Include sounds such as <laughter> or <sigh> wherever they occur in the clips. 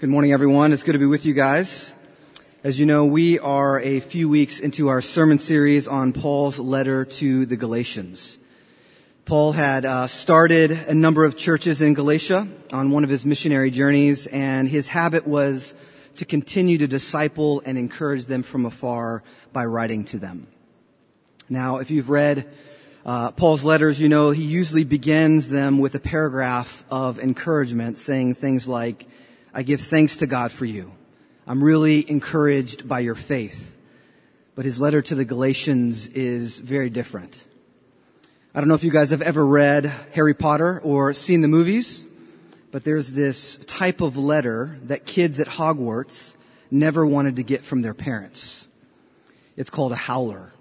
Good morning, everyone. It's good to be with you guys. As you know, we are a few weeks into our sermon series on Paul's letter to the Galatians. Paul had uh, started a number of churches in Galatia on one of his missionary journeys, and his habit was to continue to disciple and encourage them from afar by writing to them. Now, if you've read uh, Paul's letters, you know he usually begins them with a paragraph of encouragement, saying things like, I give thanks to God for you. I'm really encouraged by your faith. But his letter to the Galatians is very different. I don't know if you guys have ever read Harry Potter or seen the movies, but there's this type of letter that kids at Hogwarts never wanted to get from their parents. It's called a howler.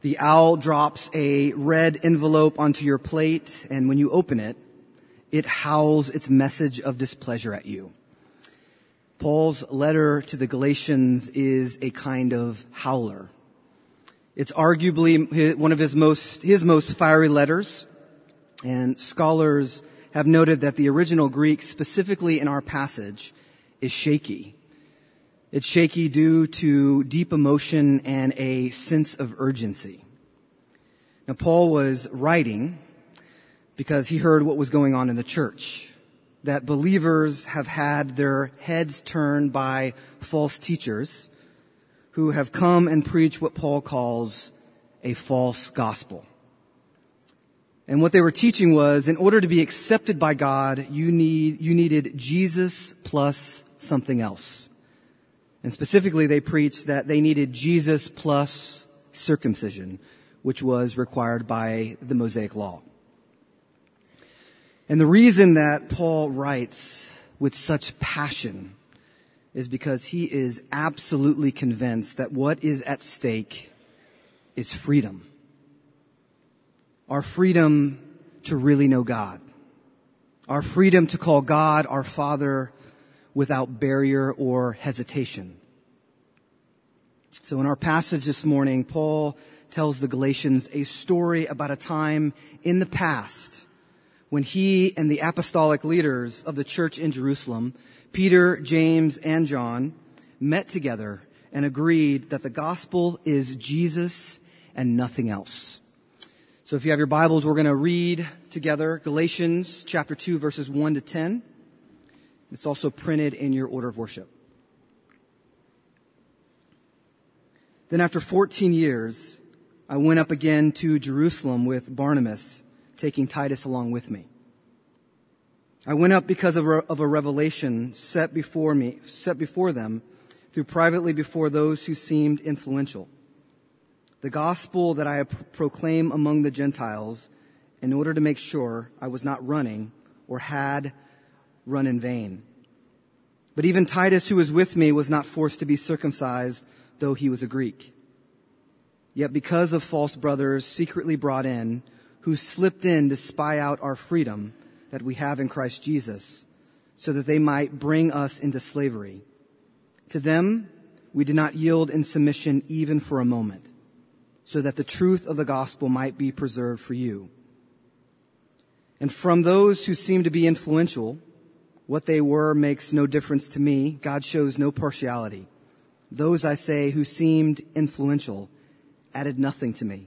The owl drops a red envelope onto your plate, and when you open it, it howls its message of displeasure at you. Paul's letter to the Galatians is a kind of howler. It's arguably one of his most, his most fiery letters, and scholars have noted that the original Greek, specifically in our passage, is shaky. It's shaky due to deep emotion and a sense of urgency. Now, Paul was writing because he heard what was going on in the church. That believers have had their heads turned by false teachers who have come and preached what Paul calls a false gospel. And what they were teaching was in order to be accepted by God, you need, you needed Jesus plus something else. And specifically, they preached that they needed Jesus plus circumcision, which was required by the Mosaic law. And the reason that Paul writes with such passion is because he is absolutely convinced that what is at stake is freedom. Our freedom to really know God. Our freedom to call God our Father without barrier or hesitation. So in our passage this morning, Paul tells the Galatians a story about a time in the past when he and the apostolic leaders of the church in Jerusalem, Peter, James, and John, met together and agreed that the gospel is Jesus and nothing else. So if you have your Bibles, we're going to read together Galatians chapter 2 verses 1 to 10. It's also printed in your order of worship. Then after 14 years, I went up again to Jerusalem with Barnabas taking Titus along with me. I went up because of a, of a revelation set before me, set before them through privately before those who seemed influential. The gospel that I proclaim among the Gentiles in order to make sure I was not running or had run in vain. But even Titus, who was with me, was not forced to be circumcised, though he was a Greek. Yet because of false brothers secretly brought in, who slipped in to spy out our freedom that we have in Christ Jesus, so that they might bring us into slavery. To them, we did not yield in submission even for a moment, so that the truth of the gospel might be preserved for you. And from those who seem to be influential, what they were makes no difference to me. God shows no partiality. Those, I say, who seemed influential added nothing to me.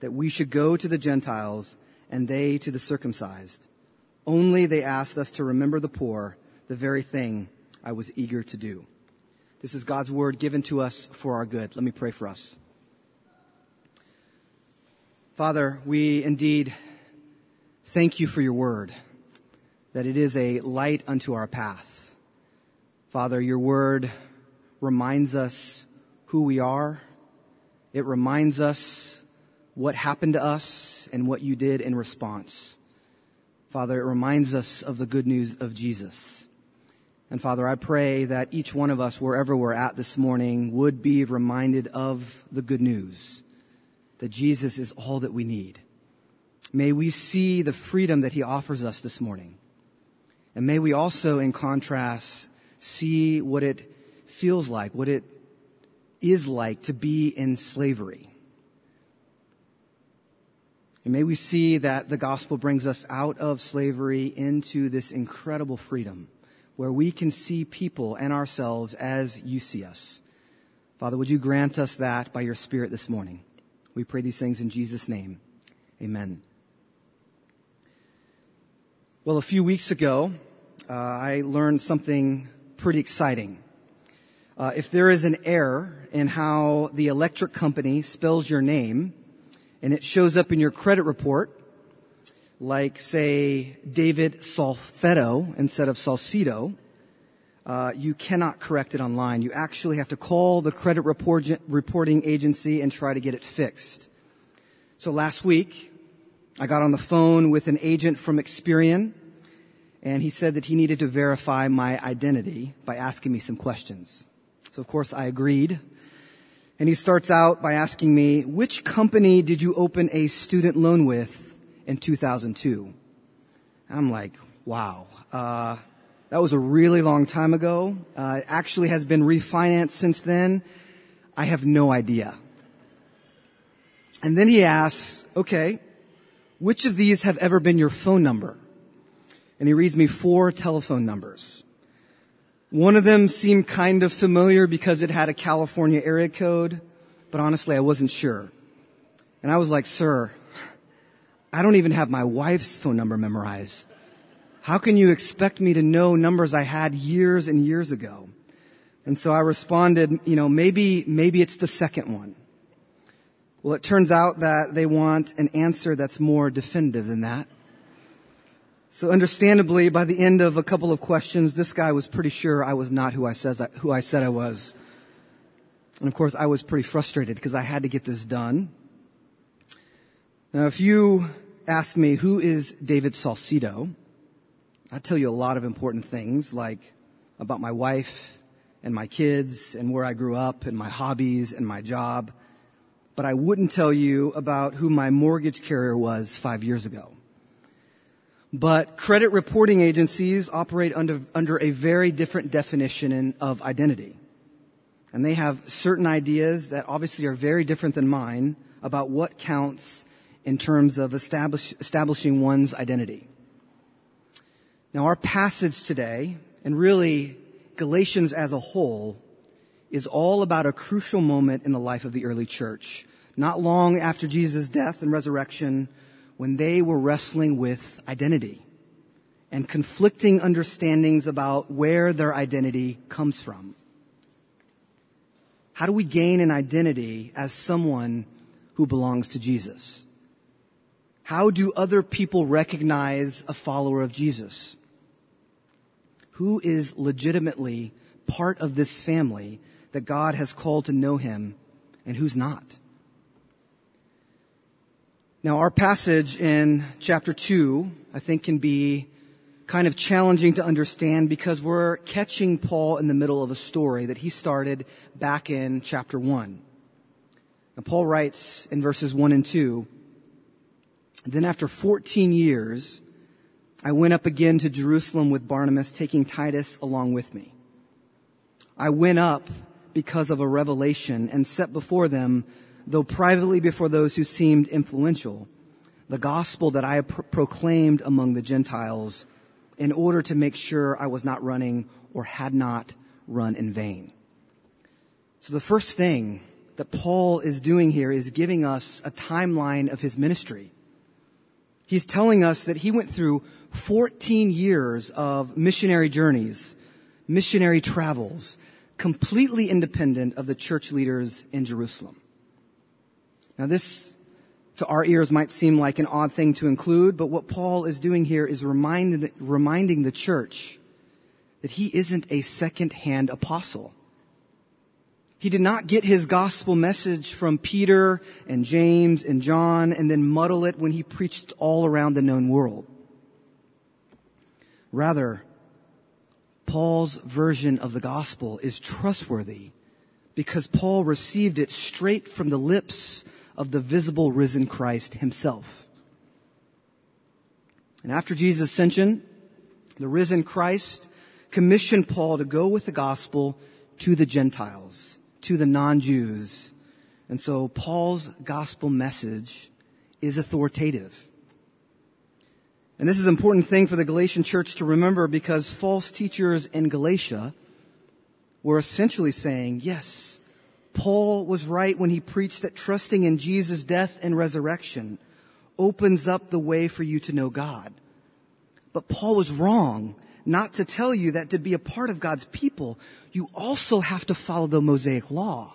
that we should go to the Gentiles and they to the circumcised. Only they asked us to remember the poor, the very thing I was eager to do. This is God's word given to us for our good. Let me pray for us. Father, we indeed thank you for your word, that it is a light unto our path. Father, your word reminds us who we are. It reminds us what happened to us and what you did in response. Father, it reminds us of the good news of Jesus. And Father, I pray that each one of us, wherever we're at this morning, would be reminded of the good news that Jesus is all that we need. May we see the freedom that he offers us this morning. And may we also, in contrast, see what it feels like, what it is like to be in slavery. And may we see that the gospel brings us out of slavery into this incredible freedom where we can see people and ourselves as you see us. Father, would you grant us that by your Spirit this morning? We pray these things in Jesus' name. Amen. Well, a few weeks ago, uh, I learned something pretty exciting. Uh, if there is an error in how the electric company spells your name, and it shows up in your credit report, like say David Solfeto instead of Salcedo, uh, you cannot correct it online. You actually have to call the credit report, reporting agency and try to get it fixed. So last week, I got on the phone with an agent from Experian, and he said that he needed to verify my identity by asking me some questions. So of course I agreed. And he starts out by asking me, which company did you open a student loan with in 2002. I'm like, wow. Uh, that was a really long time ago. Uh, it actually has been refinanced since then. I have no idea. And then he asks, okay, which of these have ever been your phone number? And he reads me four telephone numbers. One of them seemed kind of familiar because it had a California area code, but honestly, I wasn't sure. And I was like, sir, I don't even have my wife's phone number memorized. How can you expect me to know numbers I had years and years ago? And so I responded, you know, maybe, maybe it's the second one. Well, it turns out that they want an answer that's more definitive than that. So understandably, by the end of a couple of questions, this guy was pretty sure I was not who I says, who I said I was. And of course, I was pretty frustrated because I had to get this done. Now, if you asked me, who is David Salcedo? I'd tell you a lot of important things like about my wife and my kids and where I grew up and my hobbies and my job. But I wouldn't tell you about who my mortgage carrier was five years ago. But credit reporting agencies operate under, under a very different definition of identity. And they have certain ideas that obviously are very different than mine about what counts in terms of establish, establishing one's identity. Now our passage today, and really Galatians as a whole, is all about a crucial moment in the life of the early church. Not long after Jesus' death and resurrection, when they were wrestling with identity and conflicting understandings about where their identity comes from. How do we gain an identity as someone who belongs to Jesus? How do other people recognize a follower of Jesus? Who is legitimately part of this family that God has called to know him and who's not? Now, our passage in chapter 2, I think, can be kind of challenging to understand because we're catching Paul in the middle of a story that he started back in chapter 1. Now, Paul writes in verses 1 and 2 then after 14 years, I went up again to Jerusalem with Barnabas, taking Titus along with me. I went up because of a revelation and set before them, though privately before those who seemed influential, the gospel that I pro- proclaimed among the Gentiles in order to make sure I was not running or had not run in vain. So the first thing that Paul is doing here is giving us a timeline of his ministry. He's telling us that he went through 14 years of missionary journeys, missionary travels, completely independent of the church leaders in Jerusalem. Now this, to our ears, might seem like an odd thing to include, but what Paul is doing here is reminding, reminding the church that he isn't a second-hand apostle. He did not get his gospel message from Peter and James and John and then muddle it when he preached all around the known world. Rather, Paul's version of the gospel is trustworthy because Paul received it straight from the lips of the visible risen Christ himself. And after Jesus' ascension, the risen Christ commissioned Paul to go with the gospel to the Gentiles, to the non-Jews. And so Paul's gospel message is authoritative. And this is an important thing for the Galatian church to remember because false teachers in Galatia were essentially saying, yes, Paul was right when he preached that trusting in Jesus' death and resurrection opens up the way for you to know God. But Paul was wrong not to tell you that to be a part of God's people, you also have to follow the Mosaic law,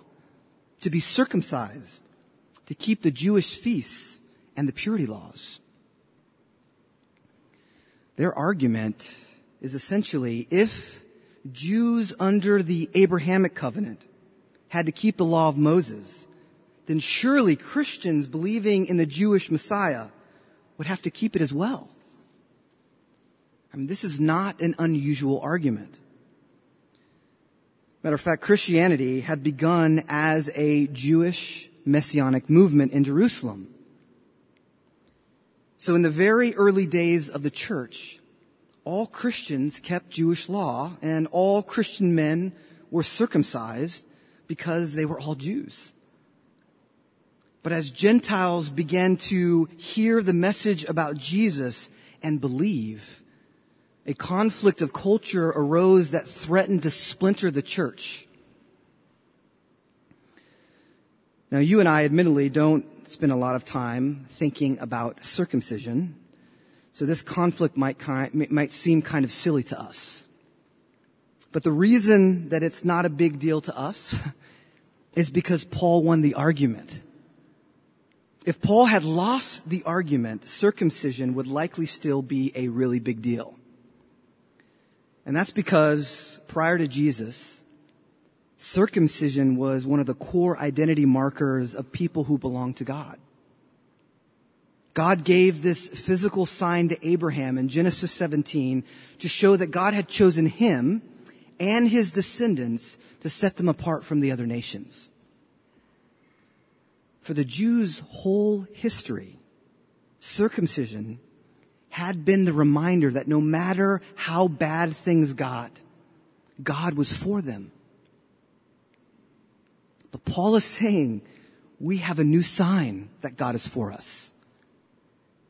to be circumcised, to keep the Jewish feasts and the purity laws. Their argument is essentially if Jews under the Abrahamic covenant had to keep the law of Moses, then surely Christians believing in the Jewish Messiah would have to keep it as well. I mean, this is not an unusual argument. Matter of fact, Christianity had begun as a Jewish messianic movement in Jerusalem. So in the very early days of the church, all Christians kept Jewish law and all Christian men were circumcised because they were all Jews. But as Gentiles began to hear the message about Jesus and believe, a conflict of culture arose that threatened to splinter the church. Now, you and I admittedly don't spend a lot of time thinking about circumcision, so this conflict might, might seem kind of silly to us. But the reason that it's not a big deal to us <laughs> is because Paul won the argument. If Paul had lost the argument, circumcision would likely still be a really big deal. And that's because prior to Jesus, circumcision was one of the core identity markers of people who belong to God. God gave this physical sign to Abraham in Genesis 17 to show that God had chosen him and his descendants to set them apart from the other nations. For the Jews' whole history, circumcision had been the reminder that no matter how bad things got, God was for them. But Paul is saying we have a new sign that God is for us.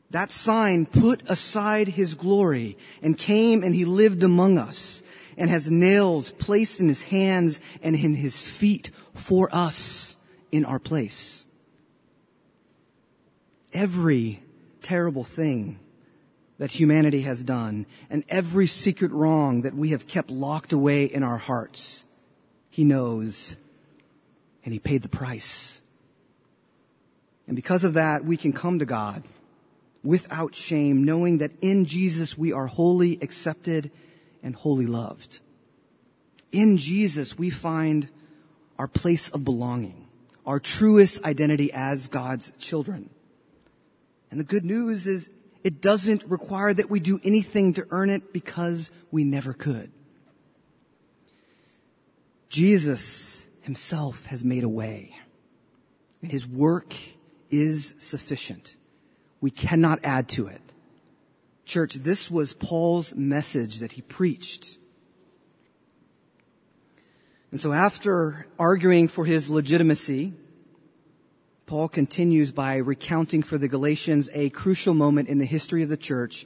That sign put aside his glory and came and he lived among us and has nails placed in his hands and in his feet for us in our place. Every terrible thing that humanity has done and every secret wrong that we have kept locked away in our hearts, he knows and he paid the price. And because of that, we can come to God without shame, knowing that in Jesus we are wholly accepted and wholly loved. In Jesus, we find our place of belonging, our truest identity as God's children. And the good news is it doesn't require that we do anything to earn it because we never could. Jesus himself has made a way. His work is sufficient. We cannot add to it. Church, this was Paul's message that he preached. And so after arguing for his legitimacy, Paul continues by recounting for the Galatians a crucial moment in the history of the church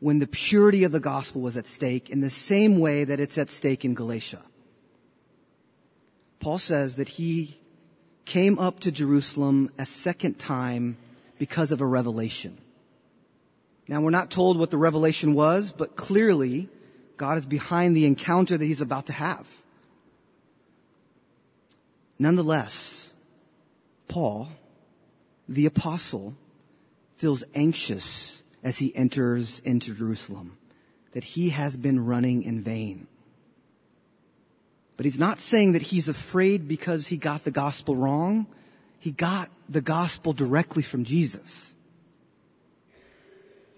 when the purity of the gospel was at stake in the same way that it's at stake in Galatia. Paul says that he came up to Jerusalem a second time because of a revelation. Now we're not told what the revelation was, but clearly God is behind the encounter that he's about to have. Nonetheless, Paul, the apostle, feels anxious as he enters into Jerusalem, that he has been running in vain. But he's not saying that he's afraid because he got the gospel wrong. He got the gospel directly from Jesus.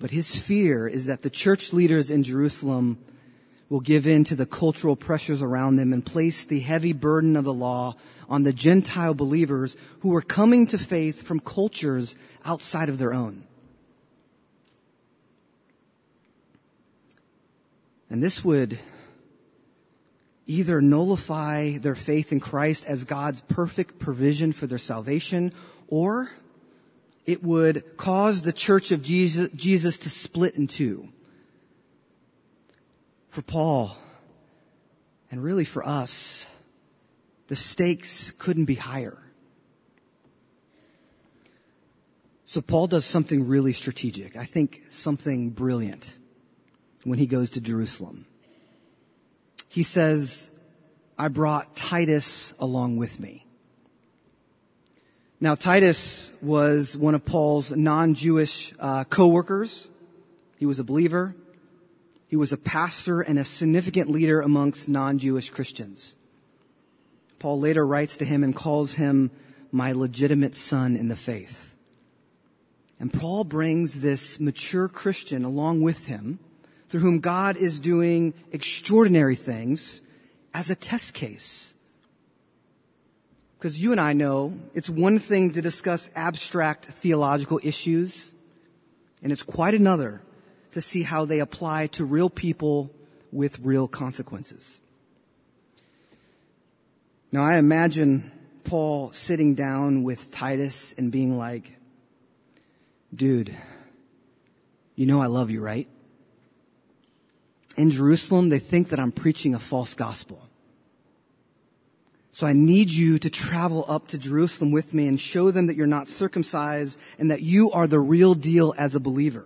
But his fear is that the church leaders in Jerusalem will give in to the cultural pressures around them and place the heavy burden of the law on the Gentile believers who are coming to faith from cultures outside of their own. And this would either nullify their faith in Christ as God's perfect provision for their salvation, or it would cause the church of Jesus, Jesus to split in two. For Paul, and really for us, the stakes couldn't be higher. So Paul does something really strategic. I think something brilliant when he goes to Jerusalem. He says, I brought Titus along with me. Now, Titus was one of Paul's non-Jewish uh, co-workers. He was a believer. He was a pastor and a significant leader amongst non-Jewish Christians. Paul later writes to him and calls him my legitimate son in the faith. And Paul brings this mature Christian along with him through whom God is doing extraordinary things as a test case. Because you and I know it's one thing to discuss abstract theological issues, and it's quite another to see how they apply to real people with real consequences. Now I imagine Paul sitting down with Titus and being like, dude, you know I love you, right? in Jerusalem, they think that I'm preaching a false gospel. So I need you to travel up to Jerusalem with me and show them that you're not circumcised and that you are the real deal as a believer.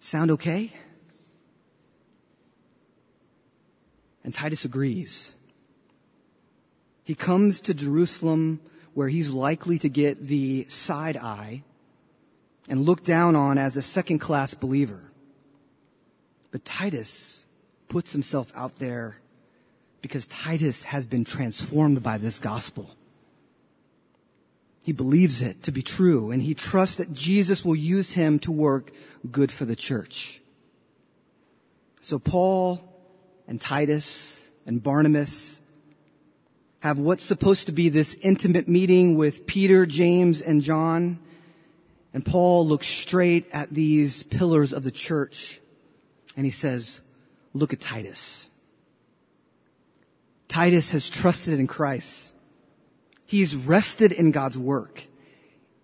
Sound okay? And Titus agrees. He comes to Jerusalem where he's likely to get the side eye and looked down on as a second class believer. But Titus puts himself out there because Titus has been transformed by this gospel. He believes it to be true and he trusts that Jesus will use him to work good for the church. So Paul and Titus and Barnabas have what's supposed to be this intimate meeting with Peter, James, and John. And Paul looks straight at these pillars of the church and he says, look at Titus. Titus has trusted in Christ. He's rested in God's work.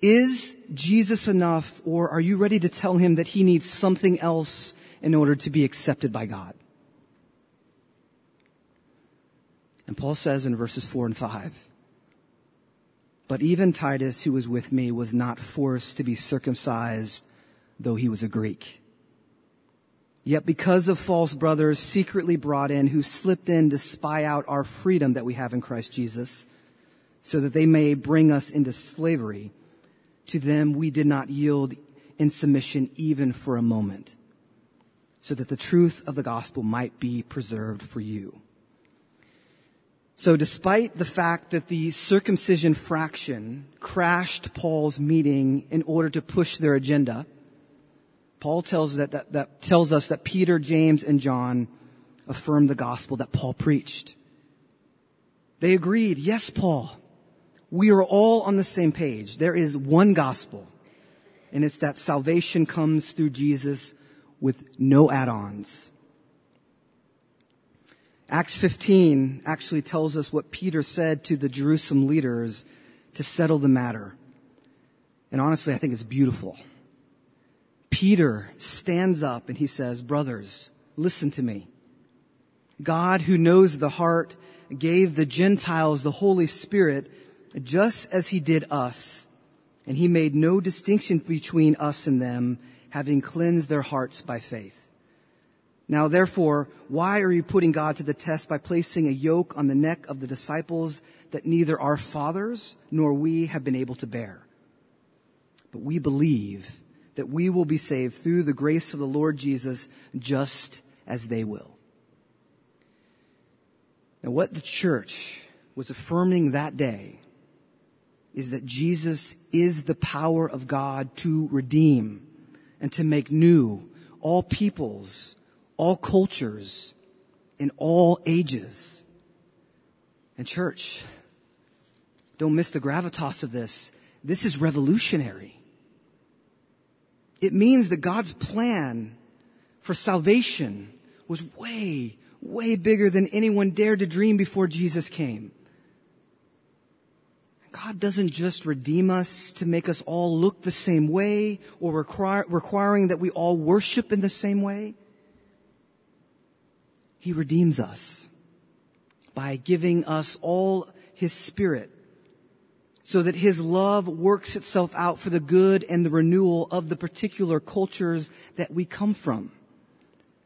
Is Jesus enough or are you ready to tell him that he needs something else in order to be accepted by God? And Paul says in verses four and five, but even Titus, who was with me, was not forced to be circumcised, though he was a Greek. Yet because of false brothers secretly brought in who slipped in to spy out our freedom that we have in Christ Jesus, so that they may bring us into slavery, to them we did not yield in submission even for a moment, so that the truth of the gospel might be preserved for you. So despite the fact that the circumcision fraction crashed Paul's meeting in order to push their agenda, Paul tells that, that, that tells us that Peter, James, and John affirmed the gospel that Paul preached. They agreed, yes, Paul, we are all on the same page. There is one gospel, and it's that salvation comes through Jesus with no add-ons. Acts 15 actually tells us what Peter said to the Jerusalem leaders to settle the matter. And honestly, I think it's beautiful. Peter stands up and he says, brothers, listen to me. God who knows the heart gave the Gentiles the Holy Spirit just as he did us. And he made no distinction between us and them, having cleansed their hearts by faith. Now therefore, why are you putting God to the test by placing a yoke on the neck of the disciples that neither our fathers nor we have been able to bear? But we believe that we will be saved through the grace of the Lord Jesus just as they will. Now what the church was affirming that day is that Jesus is the power of God to redeem and to make new all peoples, all cultures, in all ages. And church, don't miss the gravitas of this. This is revolutionary. It means that God's plan for salvation was way, way bigger than anyone dared to dream before Jesus came. God doesn't just redeem us to make us all look the same way or require, requiring that we all worship in the same way. He redeems us by giving us all His Spirit so that His love works itself out for the good and the renewal of the particular cultures that we come from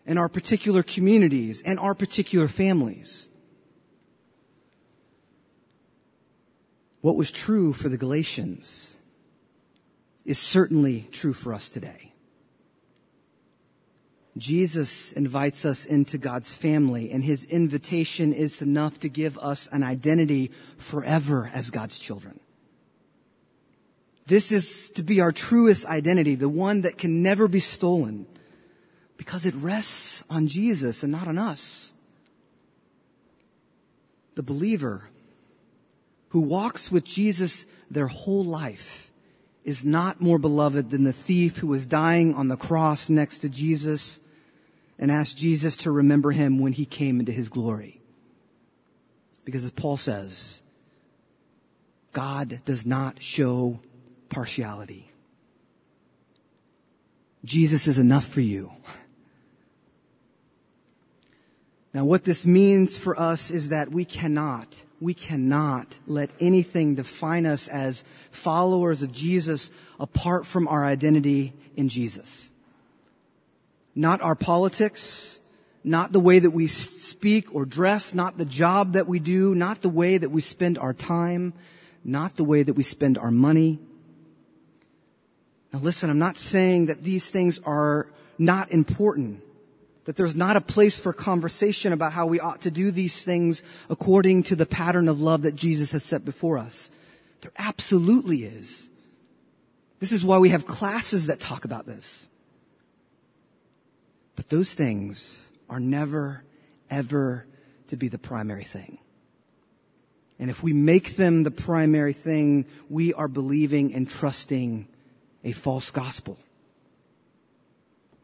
and our particular communities and our particular families. What was true for the Galatians is certainly true for us today. Jesus invites us into God's family and his invitation is enough to give us an identity forever as God's children. This is to be our truest identity, the one that can never be stolen because it rests on Jesus and not on us. The believer who walks with Jesus their whole life is not more beloved than the thief who was dying on the cross next to Jesus and asked Jesus to remember him when he came into his glory. Because as Paul says, God does not show partiality. Jesus is enough for you. Now what this means for us is that we cannot we cannot let anything define us as followers of Jesus apart from our identity in Jesus. Not our politics, not the way that we speak or dress, not the job that we do, not the way that we spend our time, not the way that we spend our money. Now listen, I'm not saying that these things are not important that there's not a place for conversation about how we ought to do these things according to the pattern of love that Jesus has set before us. There absolutely is. This is why we have classes that talk about this. But those things are never, ever to be the primary thing. And if we make them the primary thing, we are believing and trusting a false gospel.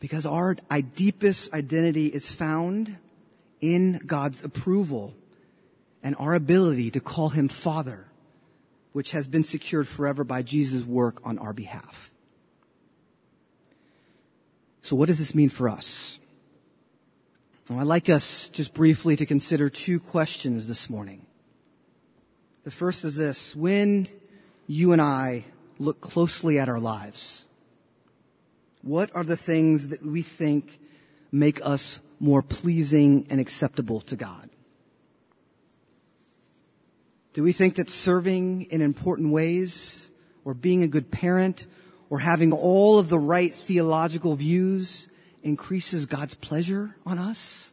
Because our deepest identity is found in God's approval and our ability to call him Father, which has been secured forever by Jesus' work on our behalf. So what does this mean for us? Well, I'd like us just briefly to consider two questions this morning. The first is this. When you and I look closely at our lives, what are the things that we think make us more pleasing and acceptable to God? Do we think that serving in important ways or being a good parent or having all of the right theological views increases God's pleasure on us?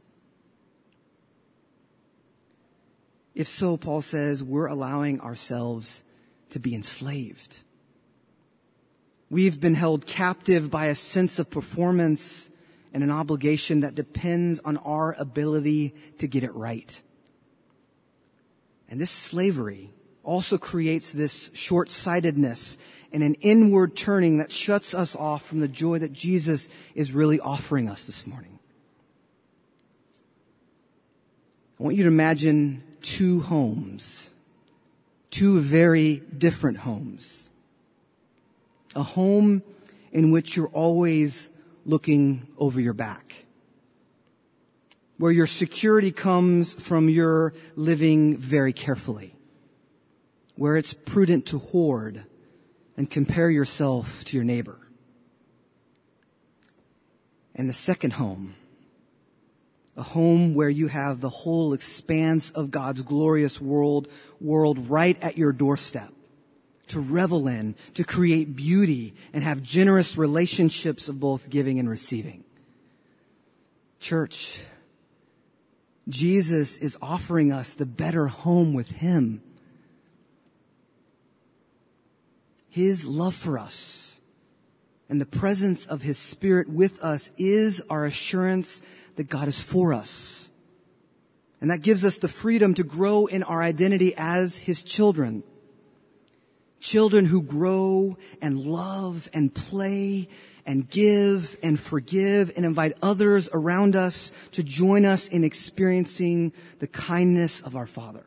If so, Paul says we're allowing ourselves to be enslaved. We've been held captive by a sense of performance and an obligation that depends on our ability to get it right. And this slavery also creates this short-sightedness and an inward turning that shuts us off from the joy that Jesus is really offering us this morning. I want you to imagine two homes, two very different homes a home in which you're always looking over your back. Where your security comes from your living very carefully. Where it's prudent to hoard and compare yourself to your neighbor. And the second home, a home where you have the whole expanse of God's glorious world, world right at your doorstep to revel in, to create beauty and have generous relationships of both giving and receiving. Church, Jesus is offering us the better home with Him. His love for us and the presence of His Spirit with us is our assurance that God is for us. And that gives us the freedom to grow in our identity as His children. Children who grow and love and play and give and forgive and invite others around us to join us in experiencing the kindness of our Father.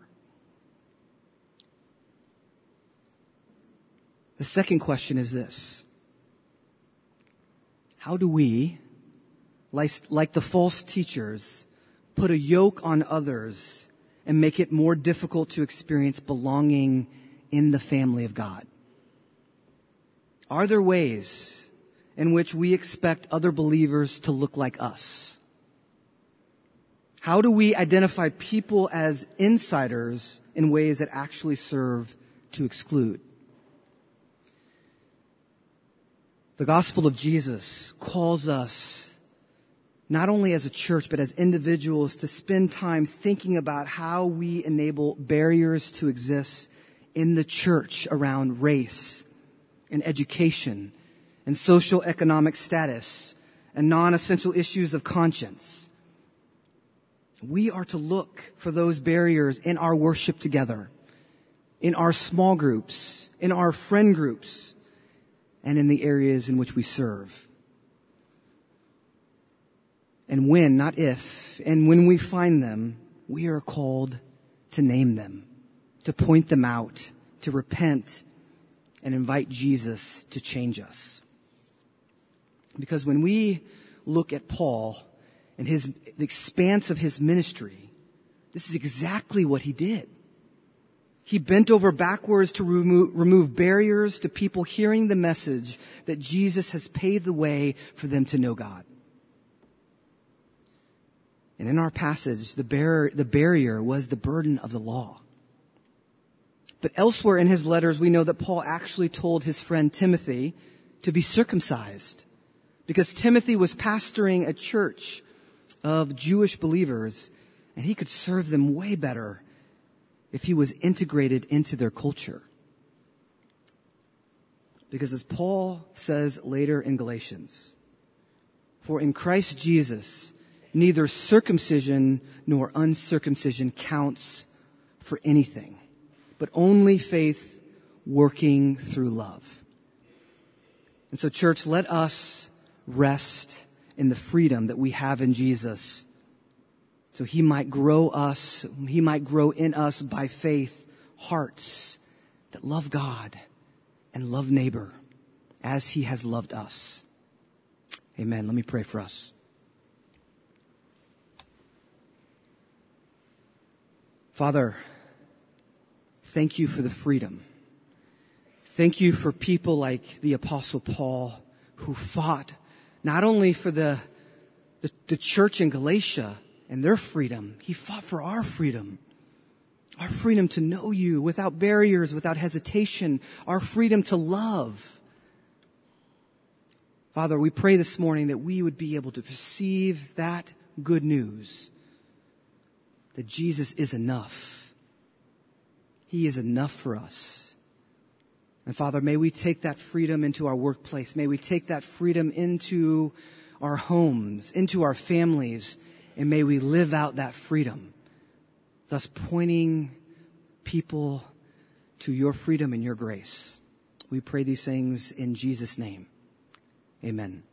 The second question is this. How do we, like, the false teachers, put a yoke on others and make it more difficult to experience belonging in the family of God? Are there ways in which we expect other believers to look like us? How do we identify people as insiders in ways that actually serve to exclude? The gospel of Jesus calls us not only as a church, but as individuals to spend time thinking about how we enable barriers to exist in the church around race and education and social economic status and non-essential issues of conscience. We are to look for those barriers in our worship together, in our small groups, in our friend groups, and in the areas in which we serve. And when, not if, and when we find them, we are called to name them, to point them out, to repent, and invite Jesus to change us. Because when we look at Paul and his, the expanse of his ministry, this is exactly what he did. He bent over backwards to remove, remove, barriers to people hearing the message that Jesus has paved the way for them to know God. And in our passage, the, bar- the barrier was the burden of the law. But elsewhere in his letters, we know that Paul actually told his friend Timothy to be circumcised because Timothy was pastoring a church of Jewish believers and he could serve them way better if he was integrated into their culture. Because as Paul says later in Galatians, for in Christ Jesus, neither circumcision nor uncircumcision counts for anything, but only faith working through love. And so church, let us rest in the freedom that we have in Jesus so he might grow us, he might grow in us by faith hearts that love God and love neighbor as he has loved us. Amen. Let me pray for us. Father, thank you for the freedom. Thank you for people like the apostle Paul who fought not only for the, the, the church in Galatia, and their freedom. He fought for our freedom. Our freedom to know you without barriers, without hesitation. Our freedom to love. Father, we pray this morning that we would be able to perceive that good news. That Jesus is enough. He is enough for us. And Father, may we take that freedom into our workplace. May we take that freedom into our homes, into our families, and may we live out that freedom, thus pointing people to your freedom and your grace. We pray these things in Jesus' name. Amen.